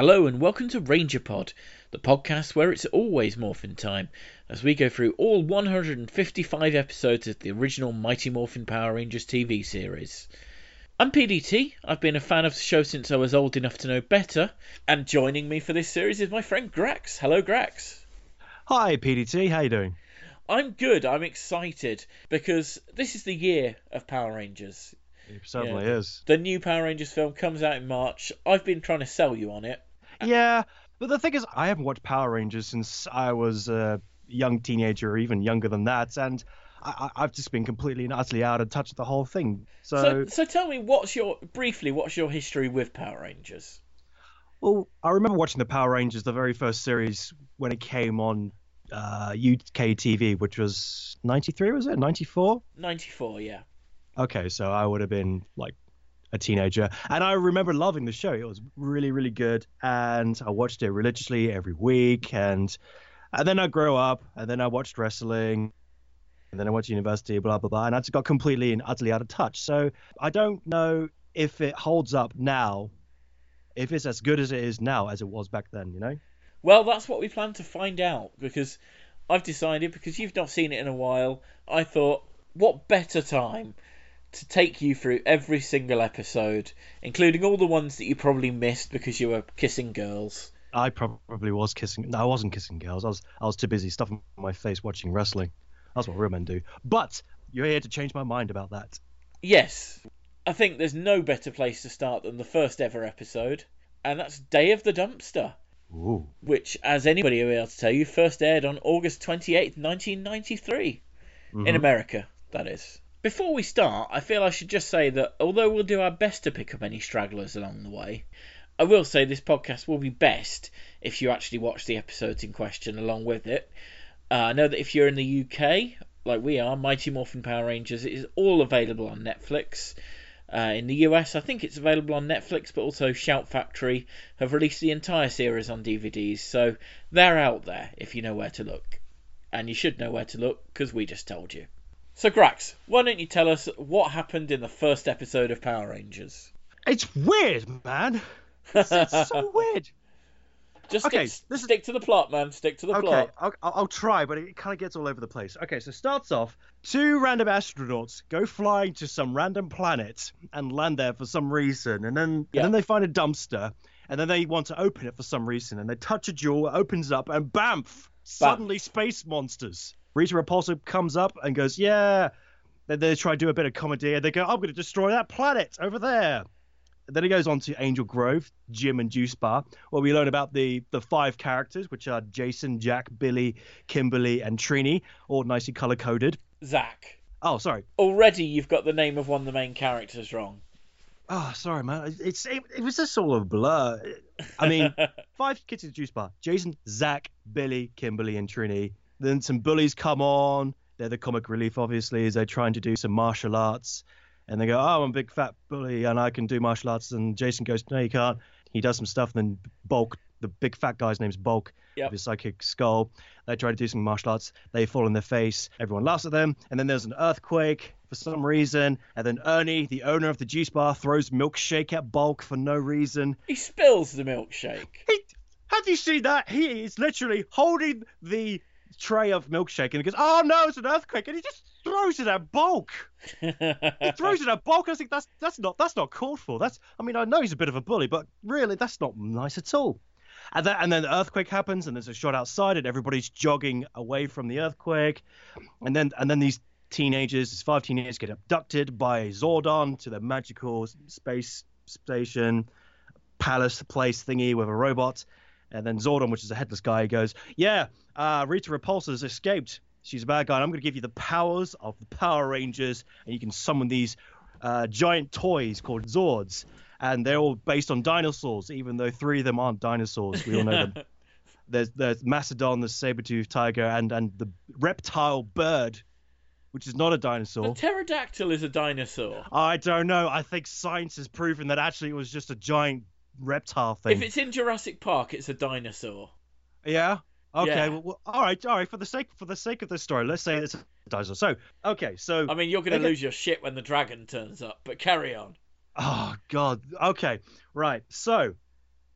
Hello and welcome to Ranger Pod, the podcast where it's always Morphin time, as we go through all 155 episodes of the original Mighty Morphin Power Rangers TV series. I'm PDT, I've been a fan of the show since I was old enough to know better, and joining me for this series is my friend Grax. Hello Grax. Hi PDT, how you doing? I'm good, I'm excited, because this is the year of Power Rangers. It certainly Yeah. is. The new Power Rangers film comes out in March. I've been trying to sell you on it. Yeah, but the thing is, I haven't watched Power Rangers since I was a young teenager, or even younger than that, and I, I've just been completely and utterly out of touch with the whole thing. So, So, so tell me, what's your briefly, what's your history with Power Rangers? well, I remember watching the Power Rangers, the very first series, when it came on uh, UK TV, which was '93, was it '94? Ninety-four, yeah. Okay, so I would have been like a teenager, and I remember loving the show. It was really, really good, and I watched it religiously every week. And and then I grew up, and then I watched wrestling, and then I went to university, blah blah blah, and I just got completely and utterly out of touch. So I don't know if it holds up now, if it's as good as it is now as it was back then. You know? Well, that's what we plan to find out because I've decided because you've not seen it in a while. I thought, what better time to take you through every single episode, including all the ones that you probably missed because you were kissing girls. I probably was kissing. No, I wasn't kissing girls. I was I was too busy stuffing my face watching wrestling. That's what real men do. But you're here to change my mind about that. Yes, I think there's no better place to start than the first ever episode, and that's Day of the Dumpster. Ooh. which, as anybody will be able to tell you, first aired on August 28th, 1993. In Mhm. America, that is. Before we start, I feel I should just say that although we'll do our best to pick up any stragglers along the way, I will say this podcast will be best if you actually watch the episodes in question along with it. Uh, I know that if you're in the UK, like we are, Mighty Morphin Power Rangers is all available on Netflix. Uh, in the US, I think it's available on Netflix, but also Shout Factory have released the entire series on DVDs, so they're out there if you know where to look. And you should know where to look because we just told you. So, Grax, why don't you tell us what happened in the first episode of Power Rangers? It's weird, man. It's, it's so weird. Just Okay, stick, this is- stick to the plot, man. Stick to the Okay, plot. I'll, I'll I'll try, but it kind of gets all over the place. Okay, so starts off two random astronauts go flying to some random planet and land there for some reason, and then Yeah. and then they find a dumpster, and then they want to open it for some reason, and they touch a jewel, it opens up, and bamf! Suddenly, space monsters. Rita Repulsa comes up and goes, "Yeah." Then they try to do a bit of comedy, and they go, "I'm going to destroy that planet over there." Then it goes on to Angel Grove, Gym and Juice Bar, where we learn about the the five characters, which are Jason, Jack, Billy, Kimberly, and Trini, all nicely color coded. Zach, Oh, sorry. already you've got the name of one of the main characters wrong. Oh, sorry, man. It's it, it was just all a blur. I mean, five kids at the juice bar: Jason, Zach, Billy, Kimberly, and Trini. Then some bullies come on. They're the comic relief, obviously, as they're trying to do some martial arts. And they go, "Oh, I'm a big fat bully, and I can do martial arts." And Jason goes, "No, you can't." He does some stuff, and then Bulk, the big fat guy's name's Bulk, Yep. with his psychic skull. They try to do some martial arts. They fall in their face. Everyone laughs at them. And then there's an earthquake for some reason. And then Ernie, the owner of the juice bar, throws milkshake at Bulk for no reason. he spills the milkshake. He, have you seen that? He is literally holding the tray of milkshake and he goes, "Oh no, it's an earthquake!" And he just throws it at Bulk. He throws it at Bulk. I think that's that's not that's not called for. That's I mean I know he's a bit of a bully, but really that's not nice at all. And then and then the earthquake happens and there's a shot outside and everybody's jogging away from the earthquake, and then and then these teenagers, these five teenagers, get abducted by Zordon to the magical space station palace place thingy with a robot. And then Zordon, which is a headless guy, goes, Yeah, uh, Rita Repulsa's escaped. She's a bad guy. And I'm going to give you the powers of the Power Rangers, and you can summon these uh, giant toys called Zords. And they're all based on dinosaurs, even though three of them aren't dinosaurs. We all know them. There's, there's Mastodon, the saber-toothed tiger, and, and the reptile bird, which is not a dinosaur. the pterodactyl is a dinosaur. I don't know. I think science has proven that actually it was just a giant reptile thing. If it's in Jurassic Park, it's a dinosaur. Yeah. Okay. Yeah. Well, all right. All right. For the sake for the sake of this story, let's say it's a dinosaur. So, okay. So, I mean, you're going to lose your shit when the dragon turns up, but carry on. oh god. Okay. Right. So,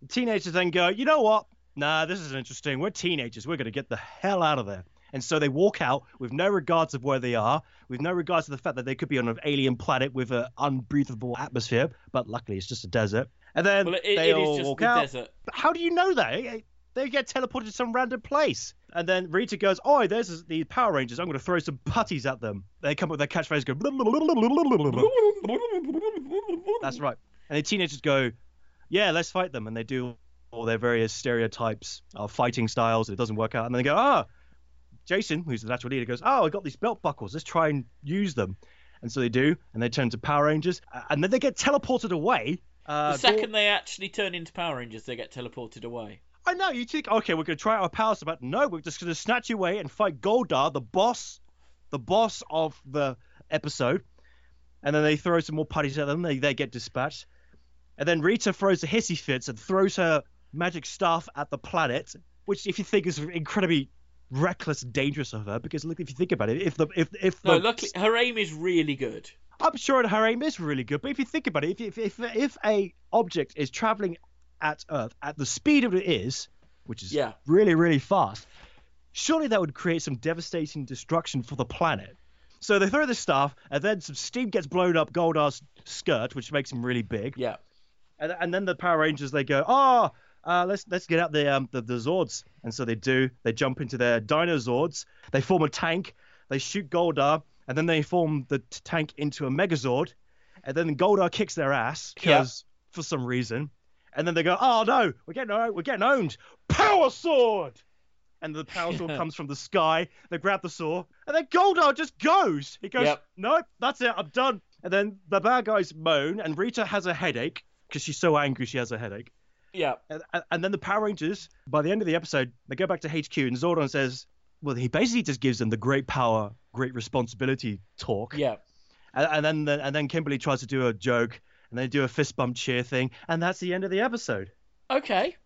teenagers then go, you know what? Nah, this is interesting. We're teenagers. We're going to get the hell out of there. And so they walk out with no regards of where they are, with no regards to the fact that they could be on an alien planet with an unbreathable atmosphere. But luckily, it's just a desert. And then Well, it, they it all walk the out. desert. How do you know that? They get teleported to some random place. And then Rita goes, Oh, there's the Power Rangers. I'm going to throw some putties at them. They come up with their catchphrase, go, That's right. And the teenagers go, Yeah, let's fight them. And they do all their various stereotypes of fighting styles. And it doesn't work out. And then they go, Ah, Jason, who's the natural leader, goes, Oh, I got these belt buckles. Let's try and use them. And so they do. And they turn to Power Rangers. And then they get teleported away. Uh, The second they actually turn into Power Rangers, they get teleported away. I know you think, okay, we're gonna try our powers, but no, we're just gonna snatch you away and fight Goldar, the boss, the boss of the episode. And then they throw some more putties at them. They they get dispatched. And then Rita throws the hissy fits and throws her magic staff at the planet, which if you think is incredibly reckless, and dangerous of her. Because look, if you think about it, if the if if No, the, luckily her aim is really good. I'm sure her aim is really good, but if you think about it, if if if, if a object is traveling at Earth at the speed of it is, which is Yeah. really really fast, surely that would create some devastating destruction for the planet. So they throw the stuff, and then some steam gets blown up Goldar's skirt, which makes him really big. Yeah. And, and then the Power Rangers they go, oh, uh, let's let's get out the um the, the Zords, and so they do. They jump into their Dino Zords. They form a tank. They shoot Goldar, and then they form the t- tank into a Megazord, and then Goldar kicks their ass because for some reason, and then they go, oh no, we're getting we're getting owned. Power Sword. And the power sword comes from the sky. They grab the sword, and then Goldar just goes. He goes, Yep. nope, that's it, I'm done. And then the bad guys moan, and Rita has a headache because she's so angry she has a headache. Yeah. And- and then the Power Rangers, by the end of the episode, they go back to HQ, and Zordon says, well, he basically just gives them the great power, great responsibility talk. Yeah. And, and then and then Kimberly tries to do a joke, and they do a fist bump cheer thing, and that's the end of the episode. Okay.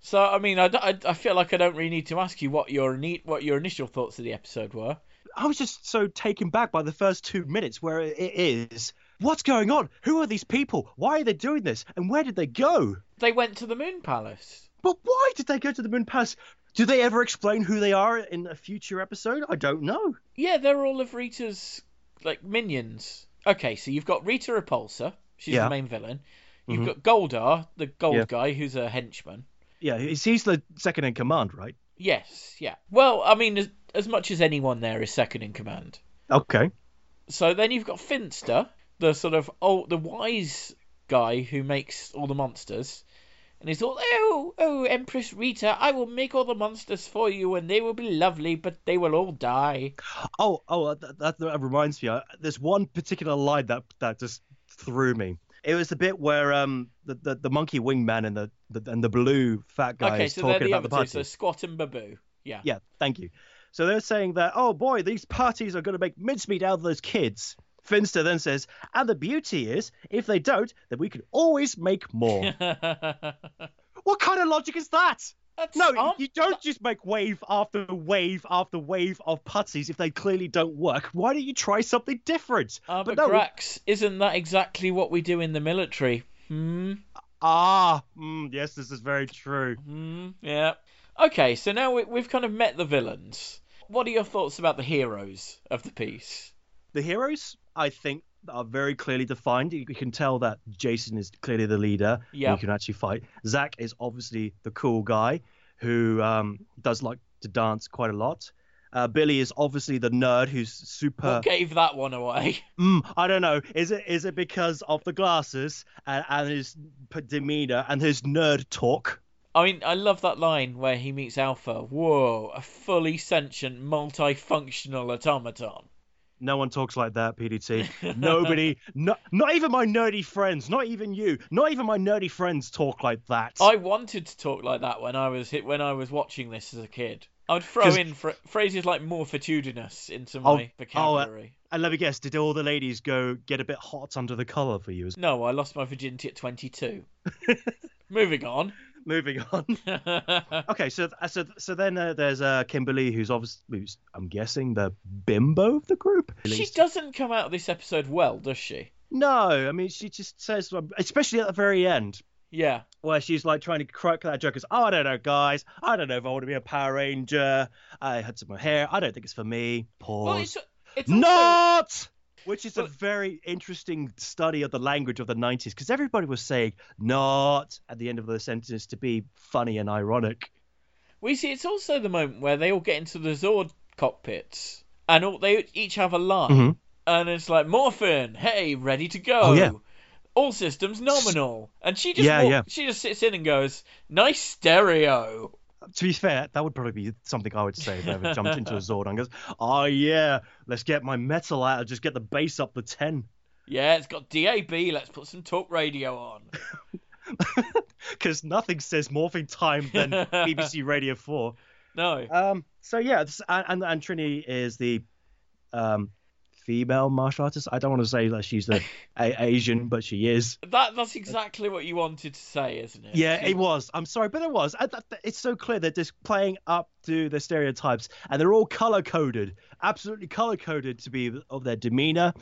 So I mean, I, I, I feel like I don't really need to ask you what your neat what your initial thoughts of the episode were. I was just so taken back by the first two minutes where it is. What's going on? Who are these people? Why are they doing this? And where did they go? They went to the Moon Palace. But why did they go to the Moon Palace? Do they ever explain who they are in a future episode? I don't know. Yeah, they're all of Rita's like minions. Okay, so you've got Rita Repulsa. She's Yeah. the main villain. You've Mhm. got Goldar, the gold Yeah. guy, who's a henchman. Yeah, he's, he's the second in command, right? Yes, yeah. Well, I mean, as, as much as anyone there is second in command. Okay. So then you've got Finster, the sort of old, the wise guy who makes all the monsters, and he's all, oh, oh, Empress Rita, I will make all the monsters for you, and they will be lovely, but they will all die. Oh, oh, that, that, that reminds me. uh, There's one particular line that that just threw me. It was the bit where um the, the, the monkey wingman and the, the and the blue fat guy okay, is so they're talking the about other the two, so Squatt and Baboo. Yeah. Yeah, thank you. So they're saying that, oh boy, these putties are going to make mincemeat out of those kids. Finster then says, and the beauty is, if they don't, then we can always make more. what kind of logic is that? That's No, on- you don't just make wave after wave after wave of putties if they clearly don't work. Why don't you try something different? Ah, but, no, we- Grax, isn't that exactly what we do in the military? Hmm. ah, mm, yes, this is very true. Hmm. Yeah. Okay, so now we, we've kind of met the villains. What are your thoughts about the heroes of the piece? The heroes, I think, are very clearly defined. You can tell that Jason is clearly the leader. Yeah. He can actually fight. Zach is obviously the cool guy who um, does like to dance quite a lot. Uh, Billy is obviously the nerd who's super. What gave that one away? Mm, I don't know. Is it is it because of the glasses and, and his demeanor and his nerd talk? I mean, I love that line where he meets Alpha. Whoa, a fully sentient, multifunctional automaton. No one talks like that, PDT. Nobody, not, not even my nerdy friends, not even you, not even my nerdy friends talk like that. I wanted to talk like that when I was hit when I was watching this as a kid. I would throw in phrases like morphitudinous into Oh, my oh, uh, vocabulary. And let me guess, did all the ladies go get a bit hot under the collar for you? No, I lost my virginity at 22. Moving on. Moving on. okay, so so so then uh, there's uh, Kimberly, who's obviously, who's, I'm guessing, the bimbo of the group. She doesn't come out of this episode well, does she? No, I mean she just says, um, especially at the very end. Yeah. where she's like trying to crack that joke as, oh, I don't know, guys. I don't know if I want to be a Power Ranger. I had some more hair. I don't think it's for me. Pause. Well, it's it's also, Not! Which is a very interesting study of the language of the 90s because everybody was saying not at the end of the sentence to be funny and ironic. We see it's also the moment where they all get into the Zord cockpits and all, they each have a line, Mhm. and it's like Morphin, hey, ready to go. Oh, yeah. All systems nominal, and she just Yeah, yeah. she just sits in and goes, "Nice stereo." To be fair, that would probably be something I would say if I ever jumped into a Zord and goes, oh yeah, let's get my metal out just get the bass up to 10. Yeah, it's got DAB. Let's put some talk radio on. Because nothing says morphing time than BBC Radio 4. No, Um, so yeah, and, and and Trini is the um, female martial artist. I don't want to say that she's the a- Asian, but she is. that that's exactly what you wanted to say, isn't it? Yeah, it was. I'm sorry, but it was. I, that, that- it's so clear they're just playing up to the stereotypes, and they're all color coded, absolutely color coded to be of their demeanor,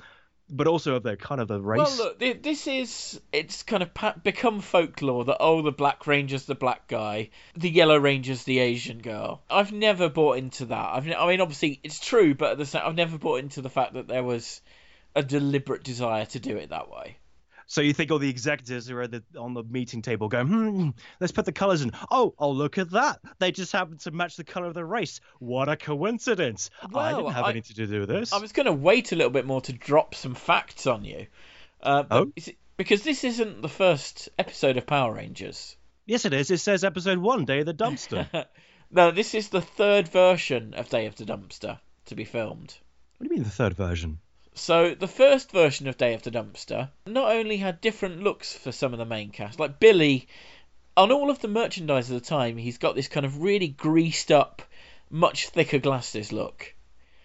but also of their kind of the race. Well, look, this is it's kind of become folklore that oh, the Black Ranger's the black guy, the Yellow Ranger's the Asian girl. I've never bought into that. I've, I mean, obviously it's true, but at the same, I've never bought into the fact that there was a deliberate desire to do it that way. So you think all the executives who are at the, on the meeting table going, hmm, let's put the colors in. Oh, oh, look at that. They just happen to match the color of the race. What a coincidence. I didn't have I- anything to do with this. I was going to wait a little bit more to drop some facts on you, uh, Oh? is it- because this isn't the first episode of Power Rangers. Yes, it is. It says episode one, Day of the Dumpster. no, this is the third version of Day of the Dumpster to be filmed. what do you mean the third version? So the first version of Day of the Dumpster not only had different looks for some of the main cast, like Billy, on all of the merchandise at the time, he's got this kind of really greased up, much thicker glasses look.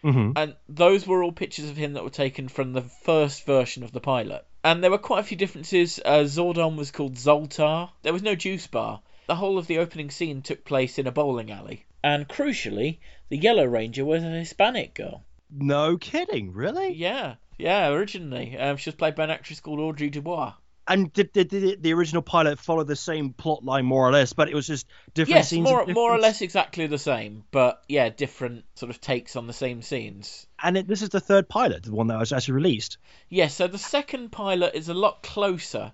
Mm-hmm. And those were all pictures of him that were taken from the first version of the pilot. And there were quite a few differences. Uh, Zordon was called Zoltar. There was no juice bar. The whole of the opening scene took place in a bowling alley. And crucially, the Yellow Ranger was a Hispanic girl. No kidding, really? Yeah, yeah, originally. Um, she was played by an actress called Audri Dubois. And did, did, did the original pilot follow the same plot line more or less, but it was just different Yes, scenes? more, and more or less exactly the same, but yeah, different sort of takes on the same scenes. And it, this is the third pilot, the one that was actually released. Yes, so the second pilot is a lot closer,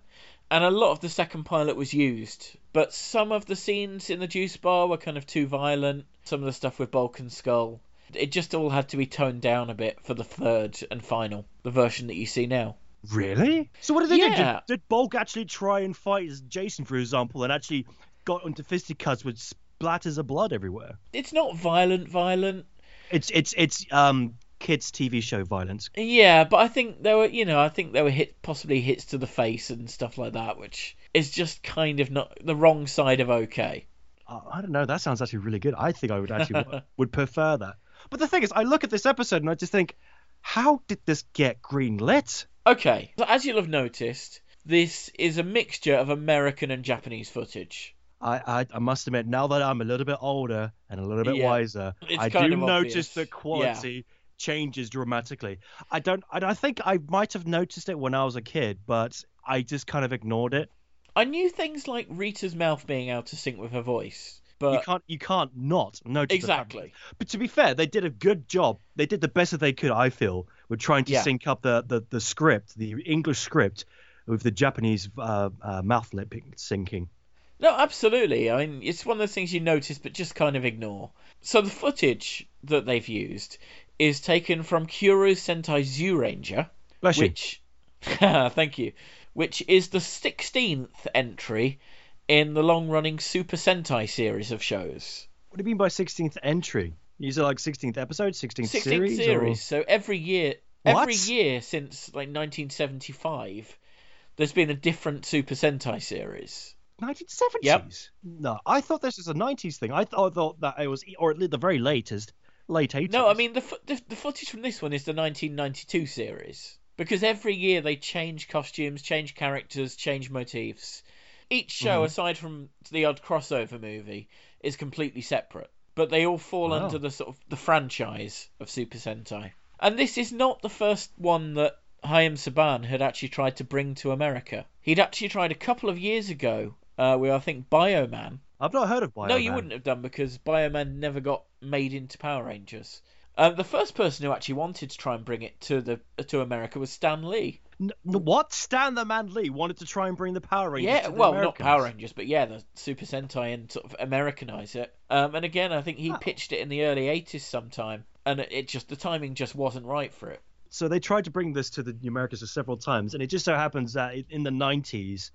and a lot of the second pilot was used. But some of the scenes in the juice bar were kind of too violent. Some of the stuff with Bulk and Skull. It just all had to be toned down a bit for the third and final, the version that you see now. Really? So what did they do? Yeah. Did, did Bulk actually try and fight Jason, for example, and actually got into fisticuffs with splatters of blood everywhere? It's not violent, violent. It's it's it's um kids TV show violence. Yeah, but I think there were, you know, I think there were hit possibly hits to the face and stuff like that, which is just kind of not the wrong side of okay. I don't know. That sounds actually really good. I think I would actually would prefer that. But the thing is, I look at this episode and I just think, how did this get greenlit? Okay, so as you'll have noticed, this is a mixture of American and Japanese footage. I, I I must admit, now that I'm a little bit older and a little bit Yeah, wiser, it's I do notice the quality changes dramatically. I don't. I, I think I might have noticed it when I was a kid, but I just kind of ignored it. I knew things like Rita's mouth being out of sync with her voice, you can't. You can't not notice. exactly. But to be fair, they did a good job. They did the best that they could. I feel with trying to Yeah. sync up the, the the script, the English script, with the Japanese uh, uh, mouth lip syncing. No, absolutely. I mean, it's one of those things you notice but just kind of ignore. So the footage that they've used is taken from Kyoryu Sentai Zyuranger, which thank you, which is the 16th entry in the long-running Super Sentai series of shows. What do you mean by 16th entry? Is it like 16th episode, 16th, 16th series? or- series. So every year, every year since like 1975, there's been a different Super Sentai series. 1970s? No, I thought this was a 90s thing. I thought, thought that it was, or at least the very latest, late 80s. No, I mean the, the the footage from this one is the 1992 series because every year they change costumes, change characters, change motifs. Each show, Mhm. aside from the odd crossover movie, is completely separate, but they all fall Wow. under the sort of the franchise of Super Sentai. And this is not the first one that Haim Saban had actually tried to bring to America. He'd actually tried a couple of years ago uh, with I think Bioman. I've not heard of Bioman. No, you wouldn't have done because Bioman never got made into Power Rangers. Um, the first person who actually wanted to try and bring it to the to America was Stan Lee. N- what? Stan the Man Lee wanted to try and bring the Power Rangers. yeah, to well, not Power Rangers, but yeah, the Super Sentai and sort of Americanize it. Um, and again, I think he Oh. pitched it in the early '80s sometime, and it, just the timing just wasn't right for it. So they tried to bring this to the Americas several times, and it just so happens that in the 90s,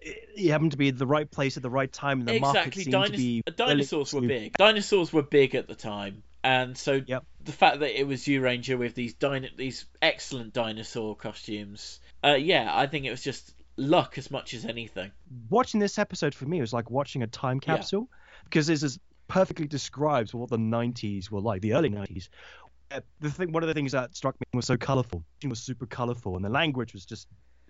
it, it happened to be at the right place at the right time, and the market exactly, seemed to Dinos- be dinosaurs were big. Dinosaurs were big at the time, and so Yep. the fact that it was you, Ranger with these dino- these excellent dinosaur costumes, uh, yeah, I think it was just luck as much as anything. Watching this episode for me was like watching a time Yeah. capsule because this is perfectly describes what the 90s were like, the early 90s. Uh, the thing, one of the things that struck me was so colorful. It was super colorful, and the language was just,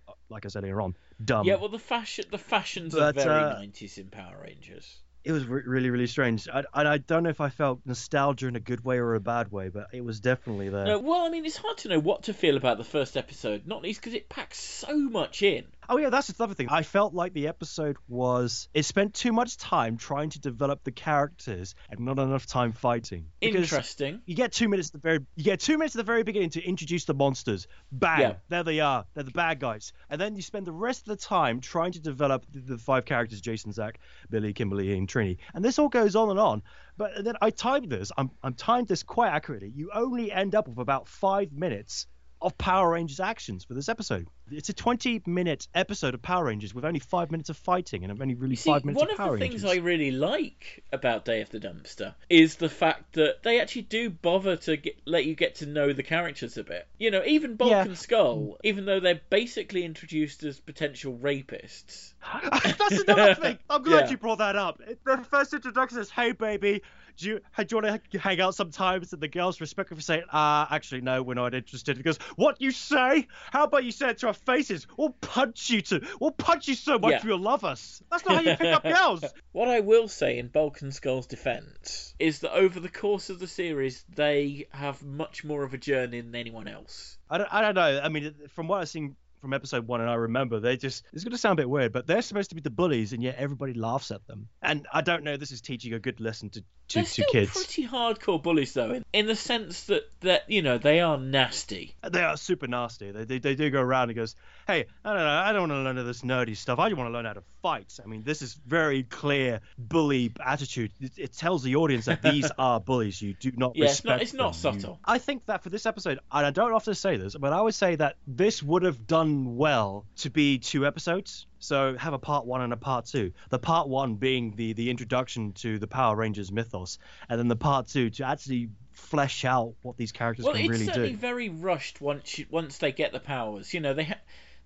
uh, like I said earlier on, dumb. yeah, well, the fashion the fashions are But, very uh, 90s in Power Rangers. It was re- really, really strange. I, I don't know if I felt nostalgia in a good way or a bad way, but it was definitely there. No, well, I mean, it's hard to know what to feel about the first episode, not least because it packs so much in. Oh yeah, that's the other thing. I felt like the episode was it spent too much time trying to develop the characters and not enough time fighting. Because Interesting. You get two minutes at the very you get two minutes at the very beginning to introduce the monsters. Bang, Yeah. there they are. They're the bad guys. And then you spend the rest of the time trying to develop the, the five characters: Jason, Zach, Billy, Kimberly, and Trini. And this all goes on and on. But then I timed this. I'm I'm timed this quite accurately. You only end up with about five minutes of Power Rangers actions for this episode. It's a 20 minute episode of Power Rangers with only five minutes of fighting and only really see, five minutes one of of Power the things I really like about Day of the Dumpster is the fact that they actually do bother to get, let you get to know the characters a bit. You know, even Bulk Yeah. and Skull, even though they're basically introduced as potential rapists. That's another thing. I'm glad Yeah. you brought that up. The first introduction is, "Hey, baby, do you, do you want to hang out sometimes?" And the girls respectfully say, "Ah, actually, no, we're not interested." He goes, "What you say? How about you say it to our faces? We'll punch you to, we'll punch you so much Yeah. you'll love us." That's not how you pick up girls. What I will say in Bulk and Skull's defence is that over the course of the series, they have much more of a journey than anyone else. I don't, I don't know. I mean, from what I've seen from episode one, and I remember, they just, it's going to sound a bit weird, but they're supposed to be the bullies, and yet everybody laughs at them. And I don't know, this is teaching a good lesson to, to, They're to still kids. pretty hardcore bullies, though, in, in the sense that, that, you know, they are nasty. They are super nasty. They, they, they do go around and goes, hey, I don't know, I don't want to learn all this nerdy stuff. I just want to learn how to fight. I mean, this is very clear bully attitude. It, it tells the audience that these are bullies. You do not Yeah, it's respect not- it's not them. You- subtle. I think that for this episode, and I don't often say this, but I would say that this would have done well to be two episodes. So have a part one and a part two. The part one being the the introduction to the Power Rangers mythos, and then the part two to actually flesh out what these characters Well, can it's really certainly do. very rushed once you, once they get the powers. You know, they ha-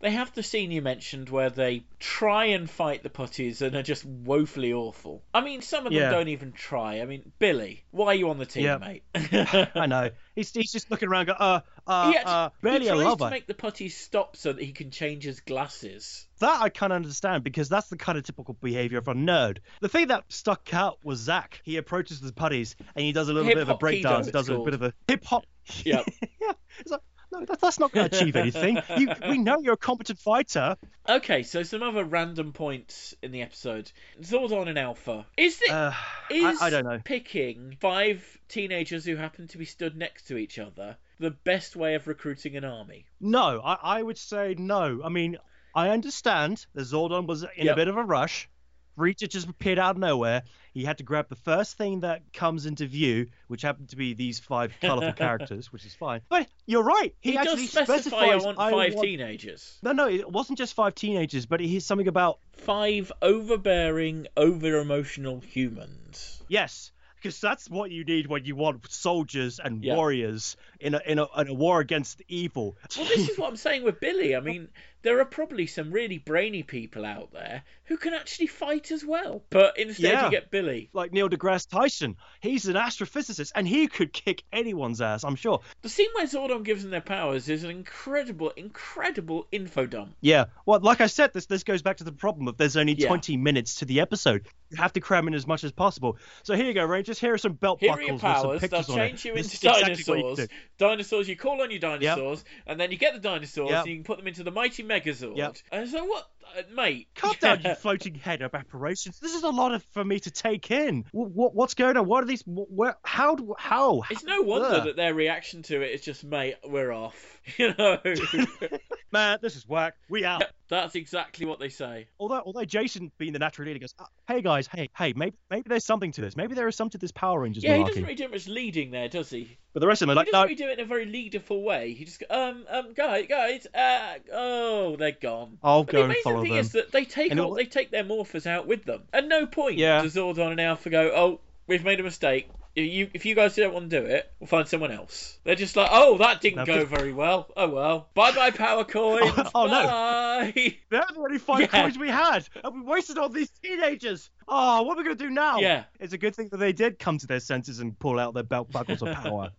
they have the scene you mentioned where they try and fight the putties and are just woefully awful. I mean, some of them Yeah. don't even try. I mean, Billy, why are you on the team, Yeah. mate? I know. He's, he's just looking around, going, uh, uh, he, actually, uh, he barely a tries lover. to make the putties stop so that he can change his glasses. That I can't understand because that's the kind of typical behavior of a nerd. The thing that stuck out was Zach. He approaches the putties and he does a little bit of a Hip-hop breakdance. He does a bit of a hip hop. Yep. yeah. It's like, no, that's not going to achieve anything. You, we know you're a competent fighter. Okay, so some other random points in the episode. Zordon and Alpha. Is it Uh, Is I, I don't know. picking five teenagers who happen to be stood next to each other the best way of recruiting an army? No, I, I would say no. I mean, I understand that Zordon was in Yep. a bit of a rush. Rita just appeared out of nowhere. He had to grab the first thing that comes into view, which happened to be these five colourful characters, which is fine. But you're right. He, He, actually does specify I want five want- teenagers. No, no, it wasn't just five teenagers, but he's something about Five overbearing, over emotional humans. yes, because that's what you need when you want soldiers and Yeah. warriors in a, in a in a war against evil. Well, this is what I'm saying with Billy. I mean, there are probably some really brainy people out there who can actually fight as well. But instead, Yeah. you get Billy. like Neil deGrasse Tyson, he's an astrophysicist and he could kick anyone's ass, I'm sure. The scene where Zordon gives them their powers is an incredible, incredible info dump. Yeah. Well, like I said, this this goes back to the problem of there's only Yeah. 20 minutes to the episode. You have to cram in as much as possible. So here you go, Rangers. Here are some belt Here are buckles your with some powers. They'll pictures on it. change you into is exactly you dinosaurs. Dinosaurs. You call on your dinosaurs, and then you get the dinosaurs, Yep. and you can put them into the mighty Megazord. Yep. And so what, mate? Calm down, you floating head of apparitions. This is a lot of, for me to take in. What, what, what's going on? What are these? wh- Where? How? do- How? It's no wonder that their reaction to it is just, mate, we're off. You know, Man, this is whack. We out. that's exactly what they say. Although, although Jason, being the natural leader, goes, "Ah, "Hey guys, hey, hey, maybe, maybe there's something to this. Maybe there is something to this Power Rangers Yeah, he malarkey." doesn't really do much leading there, does he? But the rest of them are He like, doesn't "No, really do it in a very leaderful way. He just um, um, guys, guys, uh, oh, they're gone. I'll But go and amazing follow thing them." is that they take all, they take their morphers out with them. At no point Yeah. does Zordon and Alpha go, oh, we've made a mistake. You, if you guys don't want to do it, we'll find someone else. They're just like, oh, that didn't No, go very well. Oh well. Bye bye power coins. Oh, no. Bye. They're the only five Yeah. coins we had, and we wasted all these teenagers. Oh, what are we gonna do now? Yeah. It's a good thing that they did come to their senses and pull out their belt buckles of power.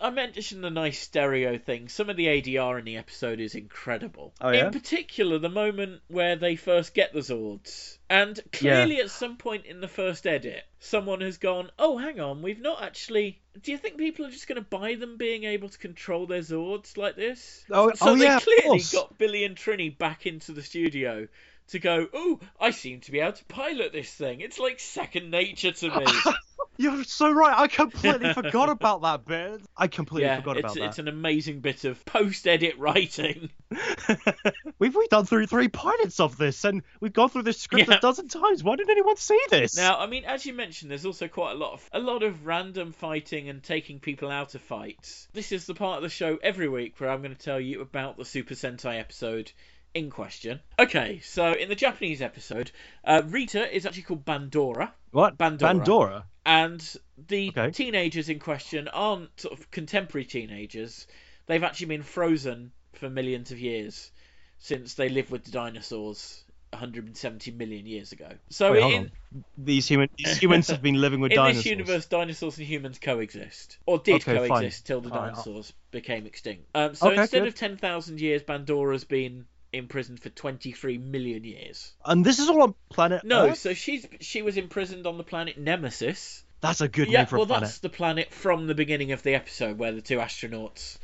I mentioned the nice stereo thing. Some of the ADR in the episode is incredible. Oh, yeah? In particular, the moment where they first get the Zords. And clearly, at some point in the first edit, someone has gone, Oh, hang on, we've not actually. Do you think people are just going to buy them being able to control their Zords like this? Oh, So oh they yeah, clearly got Billy and Trini back into the studio to go, Oh, I seem to be able to pilot this thing. It's like second nature to me. You're so right. I completely forgot about that bit. I completely yeah, forgot about it's, about it's an amazing bit of post edit writing. we've we done through three pilots of this, and we've gone through this script Yeah. a dozen times. Why didn't anyone see this? Now, I mean, as you mentioned, there's also quite a lot of a lot of random fighting and taking people out of fights. This is the part of the show every week where I'm going to tell you about the Super Sentai episode in question. Okay, so in the Japanese episode, uh, Rita is actually called Bandora, what? Bandora. Bandora. And the Okay. teenagers in question aren't sort of contemporary teenagers. They've actually been frozen for millions of years since they lived with the dinosaurs 170 million years ago. So Wait, in. These human these humans have been living with in dinosaurs. this universe, dinosaurs and humans coexist, or did Okay, fine. coexist till the All right, dinosaurs became extinct. Um, so Okay, instead good. of 10,000 years, Bandora's been imprisoned for 23 million years. And this is all on planet No, Earth? so she's she was imprisoned on the planet Nemesis. That's a good yeah, name for well, a planet. that's the planet from the beginning of the episode where the two astronauts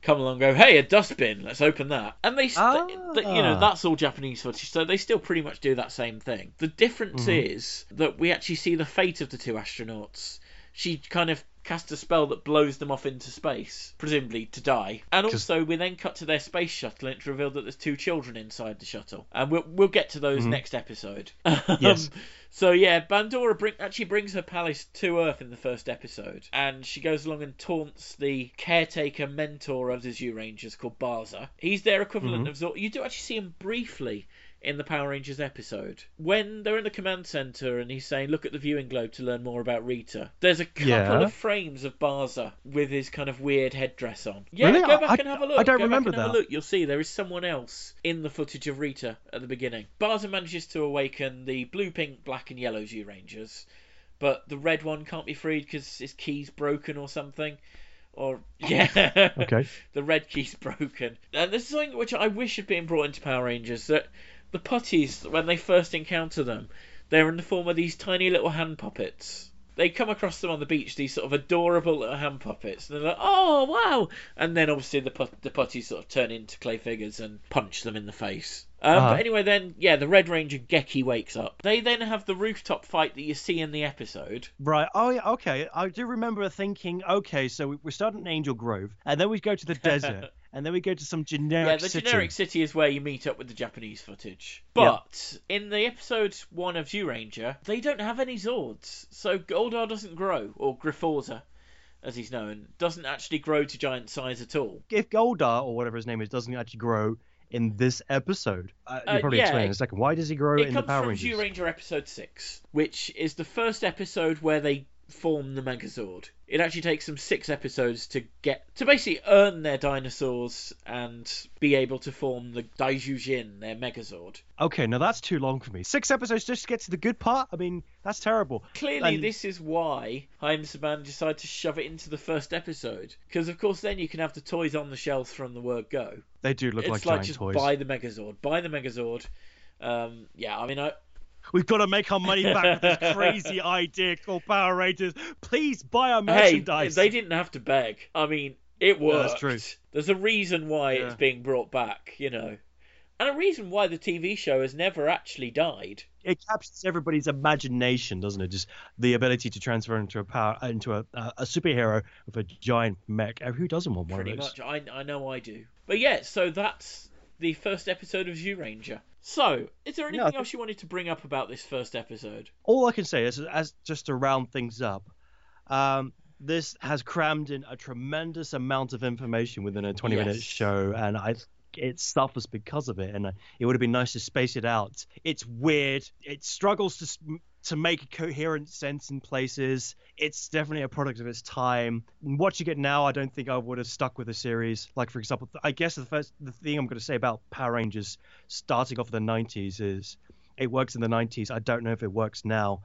come along and go, "Hey, a dustbin, let's open that." And they, st- th- you know, Ah. that's all Japanese footage, so they still pretty much do that same thing. The difference Mhm. is that we actually see the fate of the two astronauts. She kind of casts a spell that blows them off into space, presumably to die. And also, we then cut to their space shuttle, and it's revealed that there's two children inside the shuttle. And we'll we'll get to those Mhm. next episode. Yes. Um, so yeah, Bandora bring, actually brings her palace to Earth in the first episode, and she goes along and taunts the caretaker mentor of the Zyurangers called Barza. He's their equivalent Mhm. of Zord. You do actually see him briefly in the Power Rangers episode when they're in the command center and he's saying, "Look at the viewing globe to learn more about Rita." There's a couple Yeah. of frames of Barza with his kind of weird headdress on. Yeah, Really? go back I- and have a look. I don't Go back remember and have a that. look. You'll see there is someone else in the footage of Rita at the beginning. Barza manages to awaken the blue, pink, black, and yellow Zyurangers, but the red one can't be freed because his key's broken or something. Or yeah, Okay. the red key's broken. And this is something which I wish had been brought into Power Rangers. That the putties, when they first encounter them, they're in the form of these tiny little hand puppets. They come across them on the beach, these sort of adorable little hand puppets, and they're like, "Oh wow!" And then obviously the put- the putties sort of turn into clay figures and punch them in the face. Um, Uh-huh. But anyway, then yeah, the Red Ranger Geki wakes up. They then have the rooftop fight that you see in the episode. Right. Oh, yeah. Okay. I do remember thinking, okay, so we- starting in Angel Grove, and then we go to the desert, and then we go to some generic city. Yeah, the city. generic city is where you meet up with the Japanese footage. But in the episode one of Zyuranger, they don't have any Zords, so Goldar doesn't grow, or Griforza, as he's known, doesn't actually grow to giant size at all. If Goldar or whatever his name is doesn't actually grow in this episode, uh, you'll probably yeah. explain in a second. Why does he grow It in the comes Power from Rangers? Zyuranger episode six, which is the first episode where they form the Megazord. It actually takes them six episodes to get to basically earn their dinosaurs and be able to form the Daijujin, their Megazord. Okay, now that's too long for me. Six episodes just to get to the good part. I mean, that's terrible. Clearly, And- this is why Haim Saban decided to shove it into the first episode. Because, of course, then you can have the toys on the shelves from the word go. They do look it's like, like, just toys. buy the Megazord. Buy the Megazord. Um, yeah, I mean, I, We've got to make our money back with this crazy idea called Power Rangers. Please buy our merchandise. hey, they didn't have to beg. I mean, it worked. that's true. There's a reason why Yeah. it's being brought back, you know. and a reason why the TV show has never actually died. It captures everybody's imagination, doesn't it? Just the ability to transfer into a power uh, into a, a, a superhero with a giant mech. Who doesn't want one Pretty of those? Pretty much, I I know I do. But yeah, so that's the first episode of Zyuranger. So, is there anything think- else you wanted to bring up about this first episode? all I can say is, as just to round things up, um, this has crammed in a tremendous amount of information within a 20 minute Yes. show, and I it suffers because of it. And it would have been nice to space it out. It's weird. It struggles to to make coherent sense in places. It's definitely a product of its time. Watching it now, I don't think I would have stuck with the series. Like for example, I guess the first the thing I'm going to say about Power Rangers starting off in the 90s is it works in the 90s. I don't know if it works now.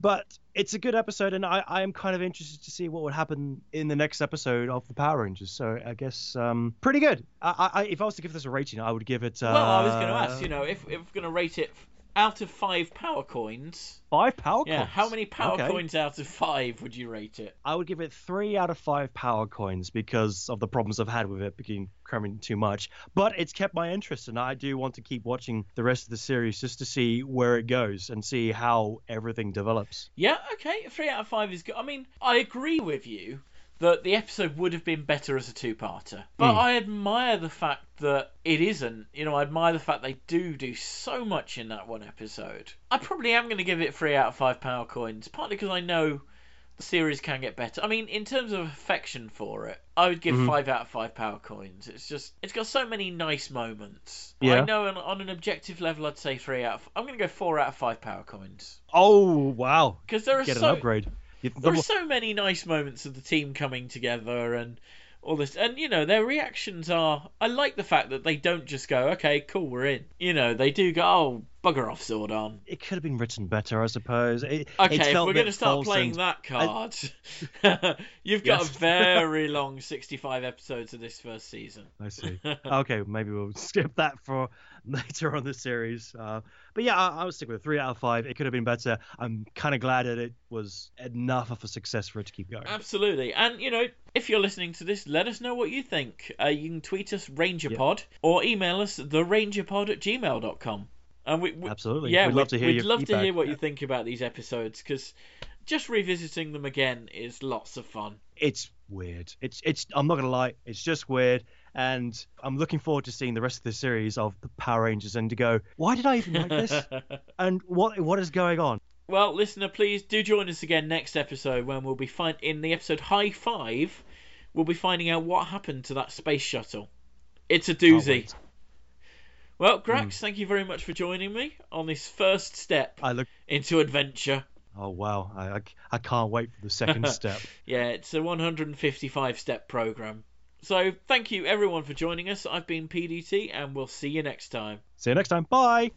But it's a good episode, and I, I am kind of interested to see what would happen in the next episode of the Power Rangers. So I guess um, pretty good. I, I, if I was to give this a rating, I would give it. Uh, well, I was going to ask, you know, if, if we're going to rate it out of five power coins, five power yeah, coins. how many power Okay. coins out of five would you rate it? I would give it three out of five power coins because of the problems I've had with it being cramming too much. But it's kept my interest, and I do want to keep watching the rest of the series just to see where it goes and see how everything develops. Yeah, okay, three out of five is good. I mean, I agree with you that the episode would have been better as a two-parter, but Hmm. I admire the fact that it isn't. You know, I admire the fact they do do so much in that one episode. I probably am going to give it three out of five power coins, partly because I know the series can get better. I mean, in terms of affection for it, I would give Mhm. five out of five power coins. It's just, it's got so many nice moments. Yeah. I know on, on an objective level, I'd say three out of. I'm going to go four out of five power coins Oh wow! because there are Get so an upgrade. You- there are so many nice moments of the team coming together and all this and you know their reactions are i like the fact that they don't just go okay cool we're in. You know they do go oh bugger off zordon it could have been written better, I suppose. It, okay if we're going to start playing that card you've got Yes. a very long 65 episodes of this first season I see. okay, maybe we'll skip that for later on the series. Uh, but yeah, I, I would stick with a three out of five. It could have been better. I'm kind of glad that it was enough of a success for it to keep going. Absolutely. And, you know, if you're listening to this, let us know what you think. Uh, you can tweet us RangerPod or email us therangerpod at gmail.com. And we, we Absolutely. Yeah, We'd love to hear we'd love to hear what you think about these episodes because just revisiting them again is lots of fun. It's weird. It's it's. I'm not gonna lie. It's just weird, and I'm looking forward to seeing the rest of the series of the Power Rangers and to go. Why did I even like this? and what what is going on? well, listener, please do join us again next episode when we'll be find in the episode High Five. We'll be finding out what happened to that space shuttle. It's a doozy. Well. Grax, hmm. thank you very much for joining me on this first step I look. into adventure. Oh wow! I, I, I can't wait for the second step. Yeah, it's a 155 step program. So, thank you everyone for joining us. I've been PDT, and we'll see you next time. See you next time. Bye.